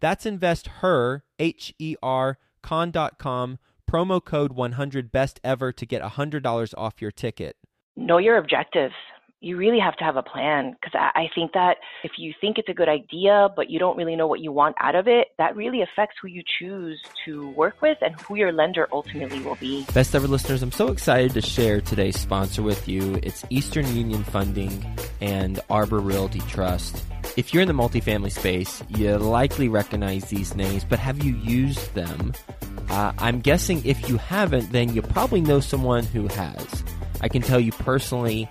That's investher, H E R, con.com promo code 100 best ever to get $100 off your ticket. Know your objectives. You really have to have a plan because I, think that if you think it's a good idea, but you don't really know what you want out of it, that really affects who you choose to work with and who your lender ultimately will be. Best ever listeners, I'm so excited to share today's sponsor with you. It's Eastern Union Funding and Arbor Realty Trust. If you're in the multifamily space, you likely recognize these names, but have you used them? Uh, I'm guessing if you haven't, then you probably know someone who has. I can tell you personally,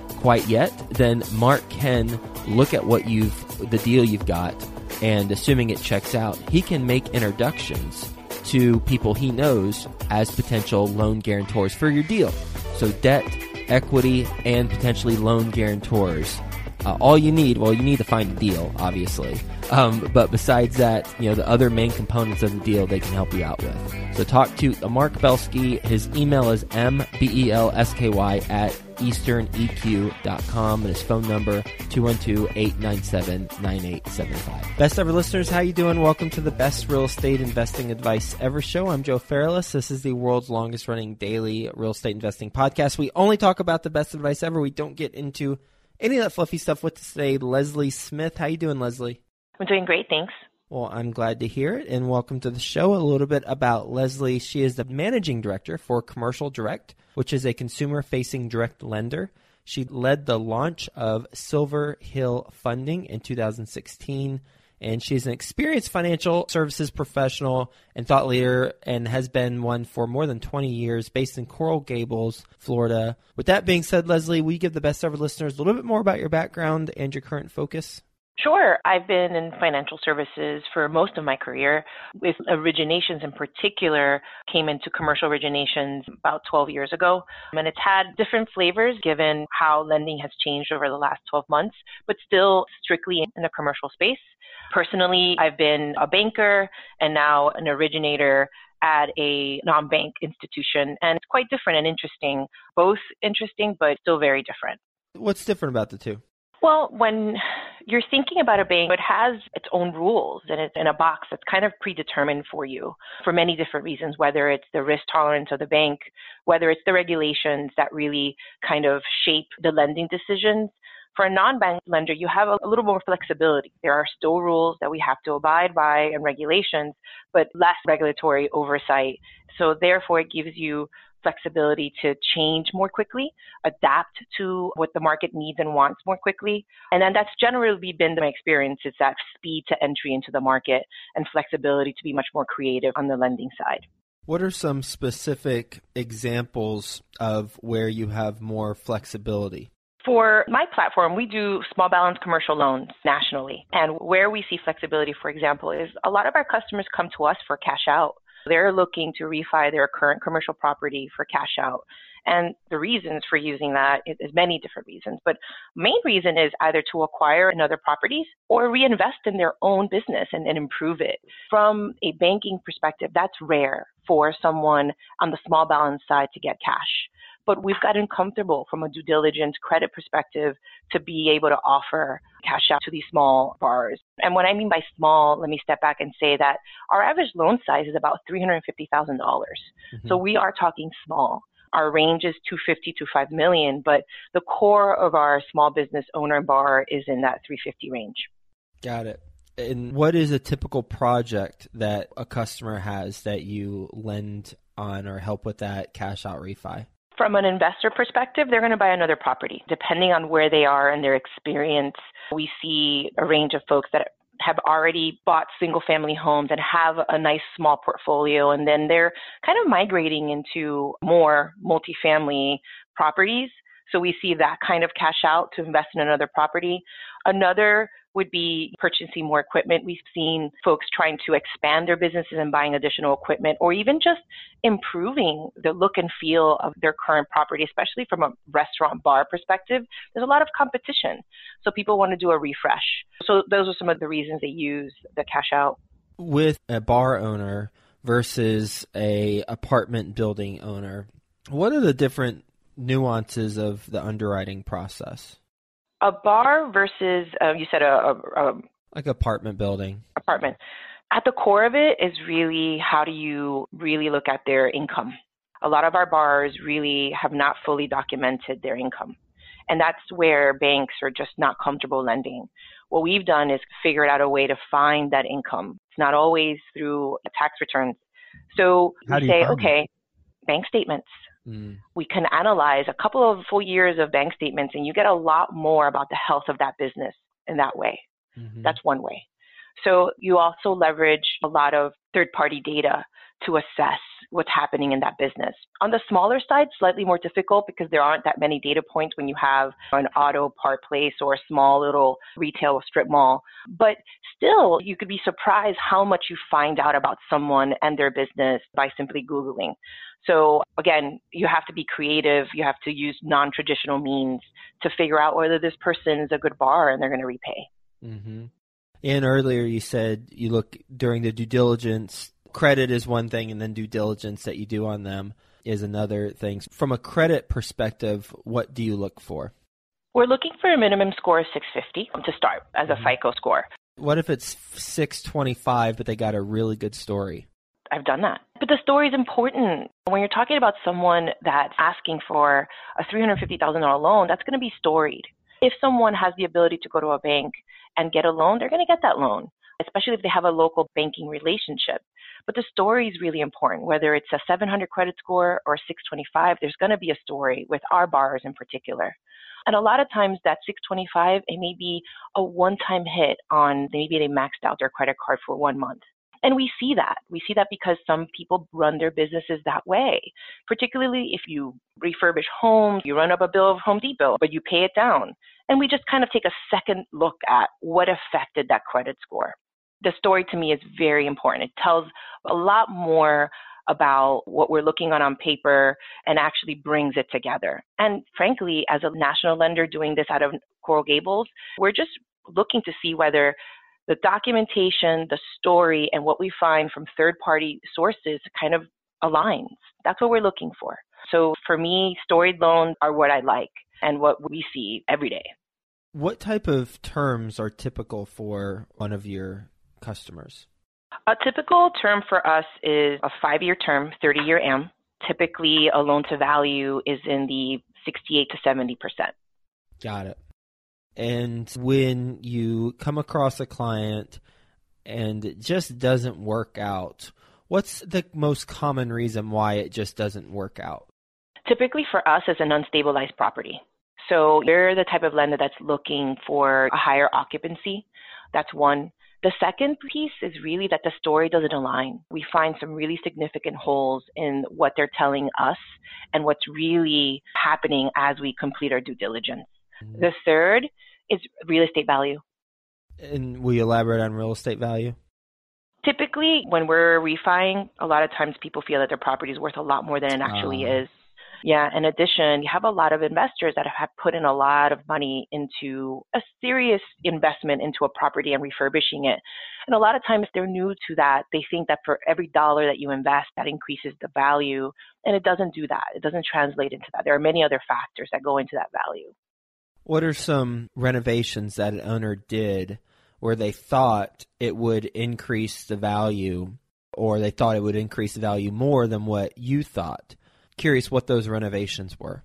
quite yet, then Mark can look at what you've, the deal you've got, and assuming it checks out, he can make introductions to people he knows as potential loan guarantors for your deal. So debt equity, and potentially loan guarantors. Uh, all you need, well, you need to find a deal, obviously. Um, but besides that, you know, the other main components of the deal they can help you out with. So talk to Mark Belsky. His email is mbelsky at easterneq.com and his phone number 212-897-9875. Best ever listeners, how you doing? Welcome to the best real estate investing advice ever show. I'm Joe Fairless. This is the world's longest running daily real estate investing podcast. We only talk about the best advice ever. We don't get into any of that fluffy stuff with today. Leslie Smith, how you doing, Leslie? I'm doing great, thanks. Well, I'm glad to hear it, and welcome to the show. A little bit about Leslie. She is the managing director for Commercial Direct, which is a consumer facing direct lender. She led the launch of Silver Hill Funding in 2016, and she's an experienced financial services professional and thought leader and has been one for more than 20 years based in Coral Gables, Florida. With that being said, Leslie, you give the best ever listeners a little bit more about your background and your current focus? Sure. I've been in financial services for most of my career. With originations in particular, came into commercial originations about 12 years ago. And it's had different flavors given how lending has changed over the last 12 months, but still strictly in the commercial space. Personally, I've been a banker and now an originator at a non-bank institution and it's quite different and interesting both interesting but still very different what's different about the two well, when you're thinking about a bank, it has its own rules and it's in a box that's kind of predetermined for you for many different reasons, whether it's the risk tolerance of the bank, whether it's the regulations that really kind of shape the lending decisions. For a non-bank lender, you have a, a little more flexibility. There are still rules that we have to abide by and regulations, but less regulatory oversight. So therefore, it gives you flexibility to change more quickly, adapt to what the market needs and wants more quickly. And then that's generally been my experience is that speed to entry into the market and flexibility to be much more creative on the lending side. What are some specific examples of where you have more flexibility? For my platform, we do small balance commercial loans nationally. And where we see flexibility, for example, is a lot of our customers come to us for cash out. They're looking to refi their current commercial property for cash out. And the reasons for using that is, many different reasons, but main reason is either to acquire another properties or reinvest in their own business and, and improve it. From a banking perspective, that's rare for someone on the small balance side to get cash but we've gotten comfortable from a due diligence credit perspective to be able to offer cash out to these small bars. And what I mean by small, let me step back and say that our average loan size is about $350,000. Mm-hmm. So we are talking small. Our range is 250 to 5 million, but the core of our small business owner bar is in that 350 range. Got it. And what is a typical project that a customer has that you lend on or help with that cash out refi? From an investor perspective, they're going to buy another property. Depending on where they are and their experience, we see a range of folks that have already bought single family homes and have a nice small portfolio and then they're kind of migrating into more multifamily properties. So we see that kind of cash out to invest in another property. Another would be purchasing more equipment. We've seen folks trying to expand their businesses and buying additional equipment or even just improving the look and feel of their current property, especially from a restaurant bar perspective. There's a lot of competition. So people want to do a refresh. So those are some of the reasons they use the cash out. With a bar owner versus a apartment building owner, what are the different nuances of the underwriting process? A bar versus uh, you said a, a, a like apartment building. Apartment. At the core of it is really how do you really look at their income. A lot of our bars really have not fully documented their income. And that's where banks are just not comfortable lending. What we've done is figured out a way to find that income. It's not always through tax returns. So how we say okay bank statements Mm. We can analyze a couple of full years of bank statements and you get a lot more about the health of that business in that way. Mm-hmm. That's one way. So you also leverage a lot of third party data to assess what's happening in that business. On the smaller side, slightly more difficult because there aren't that many data points when you have an auto part place or a small little retail strip mall. But still, you could be surprised how much you find out about someone and their business by simply Googling. So again, you have to be creative. You have to use non-traditional means to figure out whether this person is a good bar and they're going to repay. Mm-hmm. And earlier you said you look during the due diligence. Credit is one thing, and then due diligence that you do on them is another thing. From a credit perspective, what do you look for? We're looking for a minimum score of 650 to start as a mm-hmm. FICO score. What if it's 625, but they got a really good story? I've done that. But the story is important. When you're talking about someone that's asking for a $350,000 loan, that's going to be storied. If someone has the ability to go to a bank and get a loan, they're going to get that loan, especially if they have a local banking relationship. But the story is really important. Whether it's a 700 credit score or a 625, there's going to be a story with our borrowers in particular. And a lot of times that 625, it may be a one-time hit on maybe they maxed out their credit card for one month And we see that. We see that because some people run their businesses that way. Particularly if you refurbish homes, you run up a bill of Home Depot, but you pay it down. And we just kind of take a second look at what affected that credit score. The story to me is very important. It tells a lot more about what we're looking on on paper and actually brings it together. And frankly, as a national lender doing this out of Coral Gables, we're just looking to see whether the documentation, the story, and what we find from third party sources kind of aligns. That's what we're looking for. So for me, storied loans are what I like and what we see every day. What type of terms are typical for one of your customers? A typical term for us is a five year term, 30 year AM. Typically, a loan to value is in the 68 to 70%. Got it. And when you come across a client and it just doesn't work out, what's the most common reason why it just doesn't work out? Typically for us, it's an unstabilized property. So you're the type of lender that's looking for a higher occupancy. That's one. The second piece is really that the story doesn't align. We find some really significant holes in what they're telling us and what's really happening as we complete our due diligence. Mm-hmm. The third is real estate value. And will you elaborate on real estate value? Typically, when we're refining, a lot of times people feel that their property is worth a lot more than it actually uh. is. Yeah, in addition, you have a lot of investors that have put in a lot of money into a serious investment into a property and refurbishing it. And a lot of times, if they're new to that, they think that for every dollar that you invest, that increases the value. And it doesn't do that. It doesn't translate into that. There are many other factors that go into that value. What are some renovations that an owner did where they thought it would increase the value or they thought it would increase the value more than what you thought? Curious what those renovations were.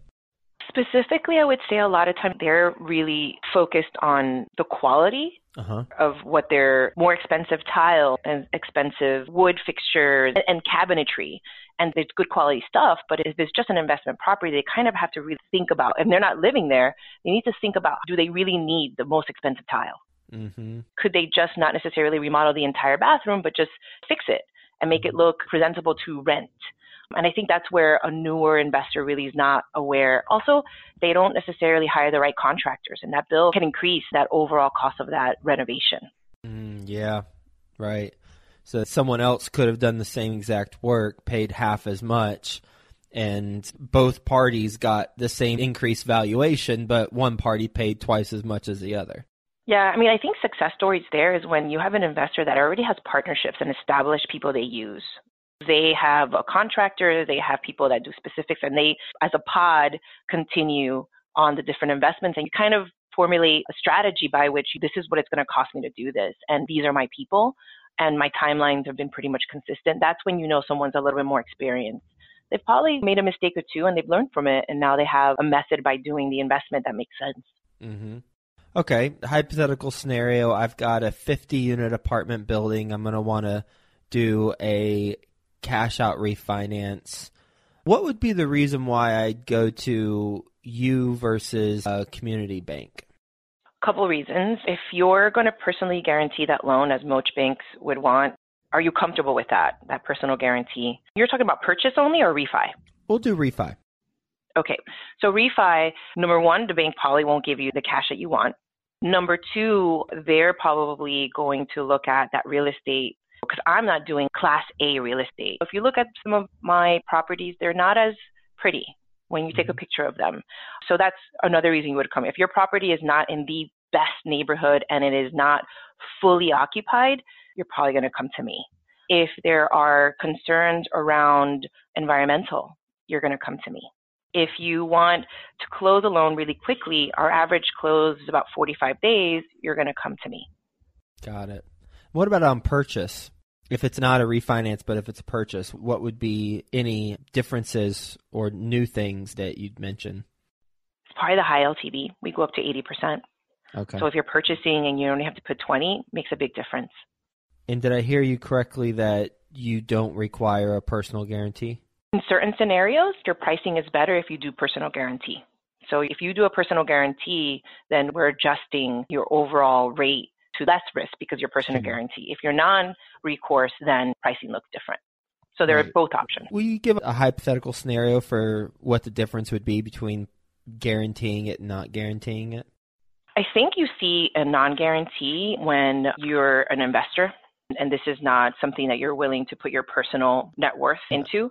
Specifically, I would say a lot of times they're really focused on the quality uh-huh. of what their more expensive tile and expensive wood fixtures and cabinetry and it's good quality stuff, but if it's just an investment property, they kind of have to really think about, and they're not living there, they need to think about do they really need the most expensive tile? Mm-hmm. Could they just not necessarily remodel the entire bathroom, but just fix it and make it look presentable to rent? And I think that's where a newer investor really is not aware. Also, they don't necessarily hire the right contractors, and that bill can increase that overall cost of that renovation. Mm, yeah, right. So someone else could have done the same exact work, paid half as much, and both parties got the same increased valuation, but one party paid twice as much as the other. Yeah, I mean, I think success stories there is when you have an investor that already has partnerships and established people they use. They have a contractor, they have people that do specifics, and they, as a pod, continue on the different investments. And you kind of formulate a strategy by which this is what it's going to cost me to do this, and these are my people and my timelines have been pretty much consistent, that's when you know someone's a little bit more experienced. They've probably made a mistake or two and they've learned from it, and now they have a method by doing the investment that makes sense. Mm-hmm. Okay, hypothetical scenario I've got a 50 unit apartment building. I'm going to want to do a cash out refinance. What would be the reason why I'd go to you versus a community bank? A couple reasons. If you're going to personally guarantee that loan, as most banks would want, are you comfortable with that, that personal guarantee? You're talking about purchase only or refi? We'll do refi. Okay. So refi, number one, the bank probably won't give you the cash that you want. Number two, they're probably going to look at that real estate because I'm not doing class A real estate. If you look at some of my properties, they're not as pretty when you take a mm-hmm. picture of them. So that's another reason you would come. If your property is not in the best neighborhood and it is not fully occupied, you're probably going to come to me. If there are concerns around environmental, you're going to come to me. If you want to close a loan really quickly, our average close is about 45 days, you're going to come to me. Got it. What about on purchase? If it's not a refinance, but if it's a purchase, what would be any differences or new things that you'd mention? It's probably the high LTV. We go up to 80%. Okay. So if you're purchasing and you only have to put 20, makes a big difference. And did I hear you correctly that you don't require a personal guarantee? In certain scenarios, your pricing is better if you do personal guarantee. So if you do a personal guarantee, then we're adjusting your overall rate to less risk because you're personal Mm-hmm. guarantee. If you're non-recourse, then pricing looks different. So there are both options. Will you give a hypothetical scenario for what the difference would be between guaranteeing it and not guaranteeing it? I think you see a non-guarantee when you're an investor and this is not something that you're willing to put your personal net worth into.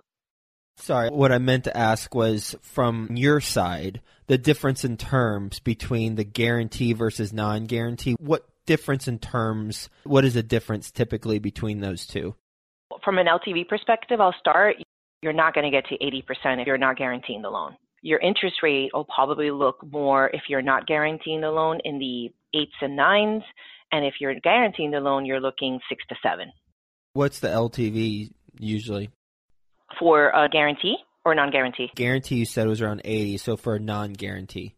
Sorry, what I meant to ask was from your side, the difference in terms between the guarantee versus non guarantee. What difference in terms, what is the difference typically between those two? From an LTV perspective, I'll start. You're not going to get to 80% if you're not guaranteeing the loan. Your interest rate will probably look more if you're not guaranteeing the loan in the eights and nines. And if you're guaranteeing the loan, you're looking six to seven. What's the LTV usually? For a guarantee or non guarantee? Guarantee you said it was around 80, so for a non guarantee.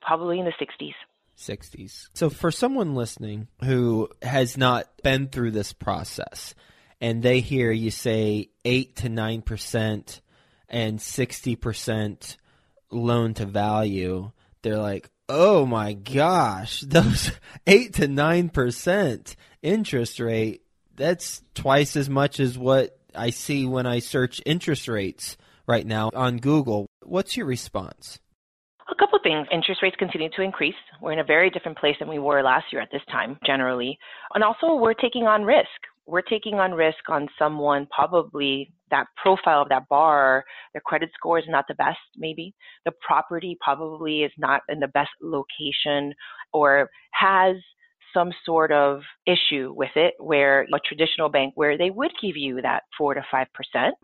Probably in the 60s. 60s. So for someone listening who has not been through this process and they hear you say 8 to 9% and 60% loan to value, they're like, "Oh my gosh, those 8 to 9% interest rate, that's twice as much as what I see when I search interest rates right now on Google." What's your response? Couple things. Interest rates continue to increase. We're in a very different place than we were last year at this time, generally. And also, we're taking on risk. We're taking on risk on someone probably that profile of that borrower, their credit score is not the best, maybe. The property probably is not in the best location or has some sort of issue with it where a traditional bank where they would give you that 4 to 5%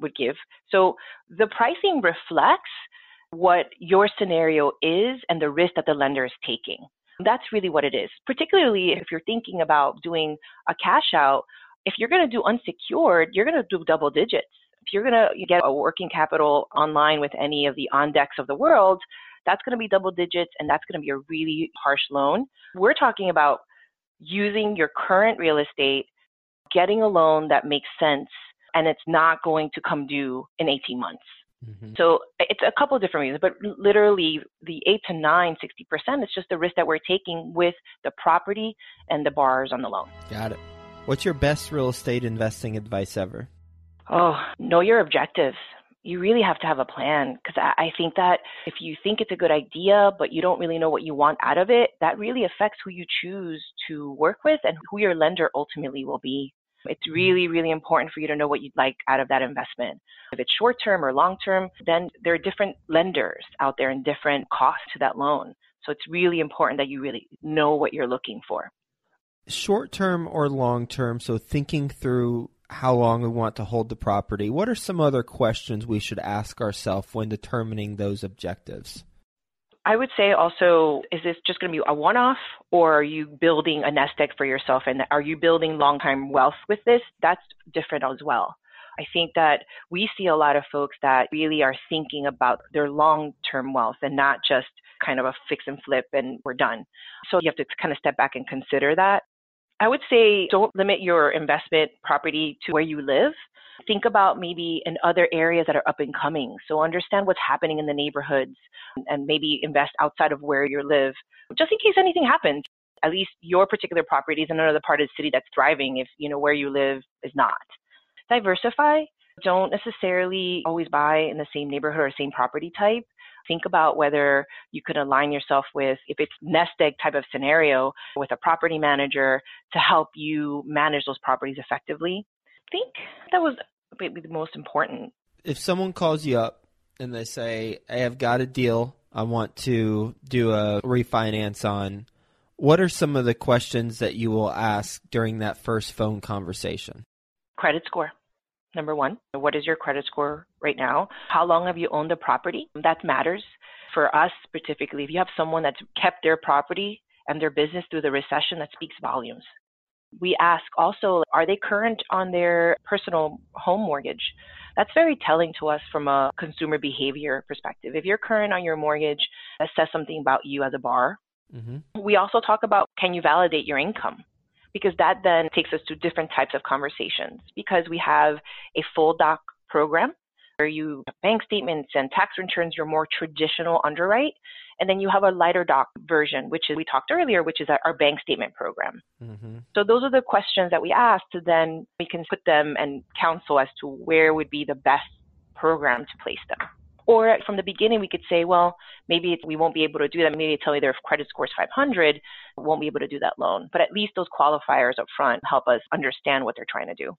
would give. So the pricing reflects what your scenario is and the risk that the lender is taking. That's really what it is. Particularly if you're thinking about doing a cash out, if you're going to do unsecured, you're going to do double digits. If you're going to get a working capital online with any of the OnDecks of the world, that's going to be double digits and that's going to be a really harsh loan. We're talking about using your current real estate, getting a loan that makes sense, and it's not going to come due in 18 months. Mm-hmm. So it's a couple of different reasons, but literally the 8 to 9, 60% is just the risk that we're taking with the property and the bars on the loan. Got it. What's your best real estate investing advice ever? Oh, know your objectives. You really have to have a plan because I think that if you think it's a good idea, but you don't really know what you want out of it, that really affects who you choose to work with and who your lender ultimately will be. It's really, really important for you to know what you'd like out of that investment. If it's short term or long term, then there are different lenders out there and different costs to that loan. So it's really important that you really know what you're looking for. Short term or long term, so thinking through how long we want to hold the property, what are some other questions we should ask ourselves when determining those objectives? I would say also, is this just going to be a one off or are you building a nest egg for yourself and are you building long term wealth with this? That's different as well. I think that we see a lot of folks that really are thinking about their long term wealth and not just kind of a fix and flip and we're done. So you have to kind of step back and consider that. I would say don't limit your investment property to where you live. Think about maybe in other areas that are up and coming. So understand what's happening in the neighborhoods um, and maybe invest outside of where you live just in case anything happens. At least your particular property is in another part of the city that's thriving if you know where you live is not. Diversify. Don't necessarily always buy in the same neighborhood or same property type. Think about whether you could align yourself with, if it's nest egg type of scenario, with a property manager to help you manage those properties effectively. Think that was maybe the most important. If someone calls you up and they say, Hey, I've got a deal I want to do a refinance on, what are some of the questions that you will ask during that first phone conversation? Credit score. Number one, what is your credit score right now? How long have you owned the property? That matters. For us specifically, if you have someone that's kept their property and their business through the recession, that speaks volumes. We ask also, are they current on their personal home mortgage? That's very telling to us from a consumer behavior perspective. If you're current on your mortgage, that says something about you as a borrower. Mm-hmm. We also talk about can you validate your income? Because that then takes us to different types of conversations. Because we have a full doc program where you have bank statements and tax returns, your more traditional underwrite. And then you have a lighter doc version, which is we talked earlier, which is our bank statement program. Mm-hmm. So those are the questions that we asked. Then we can put them and counsel as to where would be the best program to place them. Or from the beginning, we could say, well, maybe we won't be able to do that. Maybe tell me their credit score is 500, won't be able to do that loan. But at least those qualifiers up front help us understand what they're trying to do.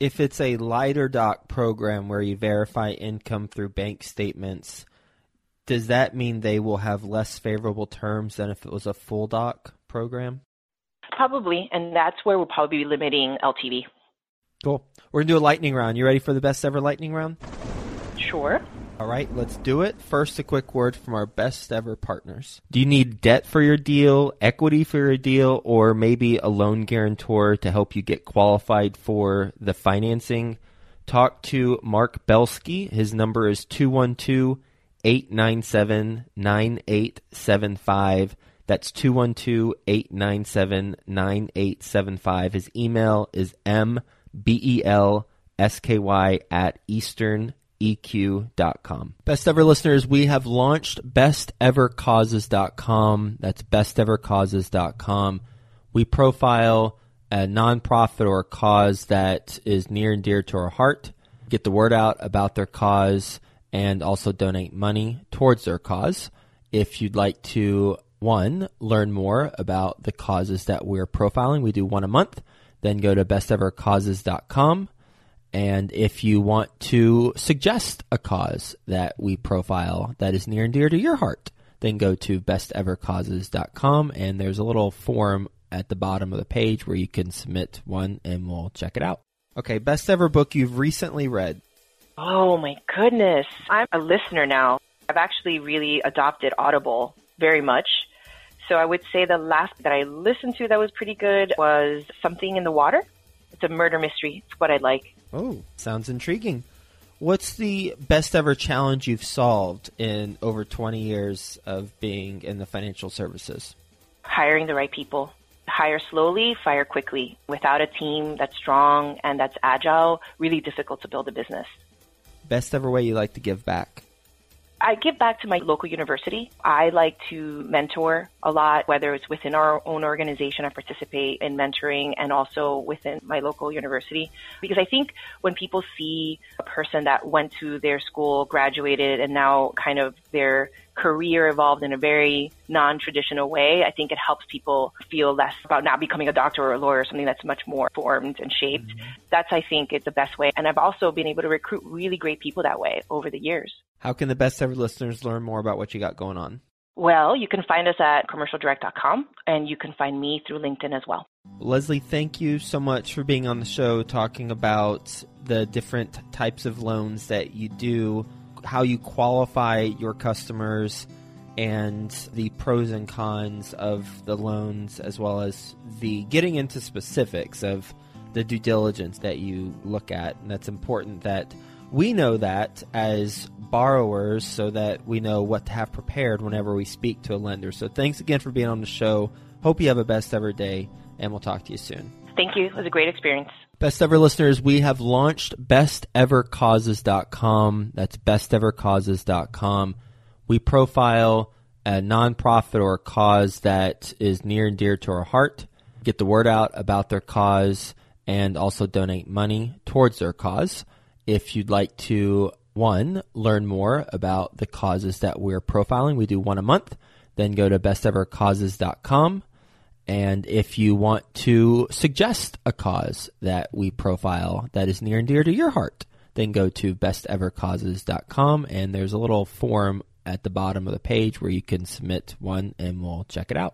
If it's a lighter doc program where you verify income through bank statements, does that mean they will have less favorable terms than if it was a full doc program? Probably, and that's where we'll probably be limiting LTV. Cool. We're going to do a lightning round. You ready for the best ever lightning round? Sure. All right, let's do it. First, a quick word from our best ever partners. Do you need debt for your deal, equity for your deal, or maybe a loan guarantor to help you get qualified for the financing? Talk to Mark Belsky. His number is 212 897 9875. That's 212 897 9875. His email is mbelsky at eastern eq.com. Best ever listeners, we have launched bestevercauses.com. That's bestevercauses.com. We profile a nonprofit or a cause that is near and dear to our heart, get the word out about their cause, and also donate money towards their cause. If you'd like to, one, learn more about the causes that we're profiling, we do one a month, then go to bestevercauses.com and if you want to suggest a cause that we profile that is near and dear to your heart, then go to bestevercauses.com and there's a little form at the bottom of the page where you can submit one and we'll check it out. Okay, best ever book you've recently read. Oh my goodness. I'm a listener now. I've actually really adopted Audible very much. So I would say the last that I listened to that was pretty good was Something in the Water. It's a murder mystery. It's what I like. Oh, sounds intriguing. What's the best ever challenge you've solved in over 20 years of being in the financial services? Hiring the right people. Hire slowly, fire quickly. Without a team that's strong and that's agile, really difficult to build a business. Best ever way you like to give back? I give back to my local university. I like to mentor a lot, whether it's within our own organization, I participate in mentoring and also within my local university. Because I think when people see a person that went to their school, graduated, and now kind of their career evolved in a very non-traditional way, I think it helps people feel less about not becoming a doctor or a lawyer, something that's much more formed and shaped. Mm-hmm. That's, I think, is the best way. And I've also been able to recruit really great people that way over the years. How can the best ever listeners learn more about what you got going on? Well, you can find us at commercialdirect.com and you can find me through LinkedIn as well. Leslie, thank you so much for being on the show talking about the different types of loans that you do how you qualify your customers and the pros and cons of the loans, as well as the getting into specifics of the due diligence that you look at. And that's important that we know that as borrowers so that we know what to have prepared whenever we speak to a lender. So thanks again for being on the show. Hope you have a best ever day, and we'll talk to you soon. Thank you. It was a great experience. Best ever listeners, we have launched bestevercauses.com. That's bestevercauses.com. We profile a nonprofit or a cause that is near and dear to our heart, get the word out about their cause, and also donate money towards their cause. If you'd like to, one, learn more about the causes that we're profiling, we do one a month, then go to bestevercauses.com and if you want to suggest a cause that we profile that is near and dear to your heart, then go to bestevercauses.com and there's a little form at the bottom of the page where you can submit one and we'll check it out.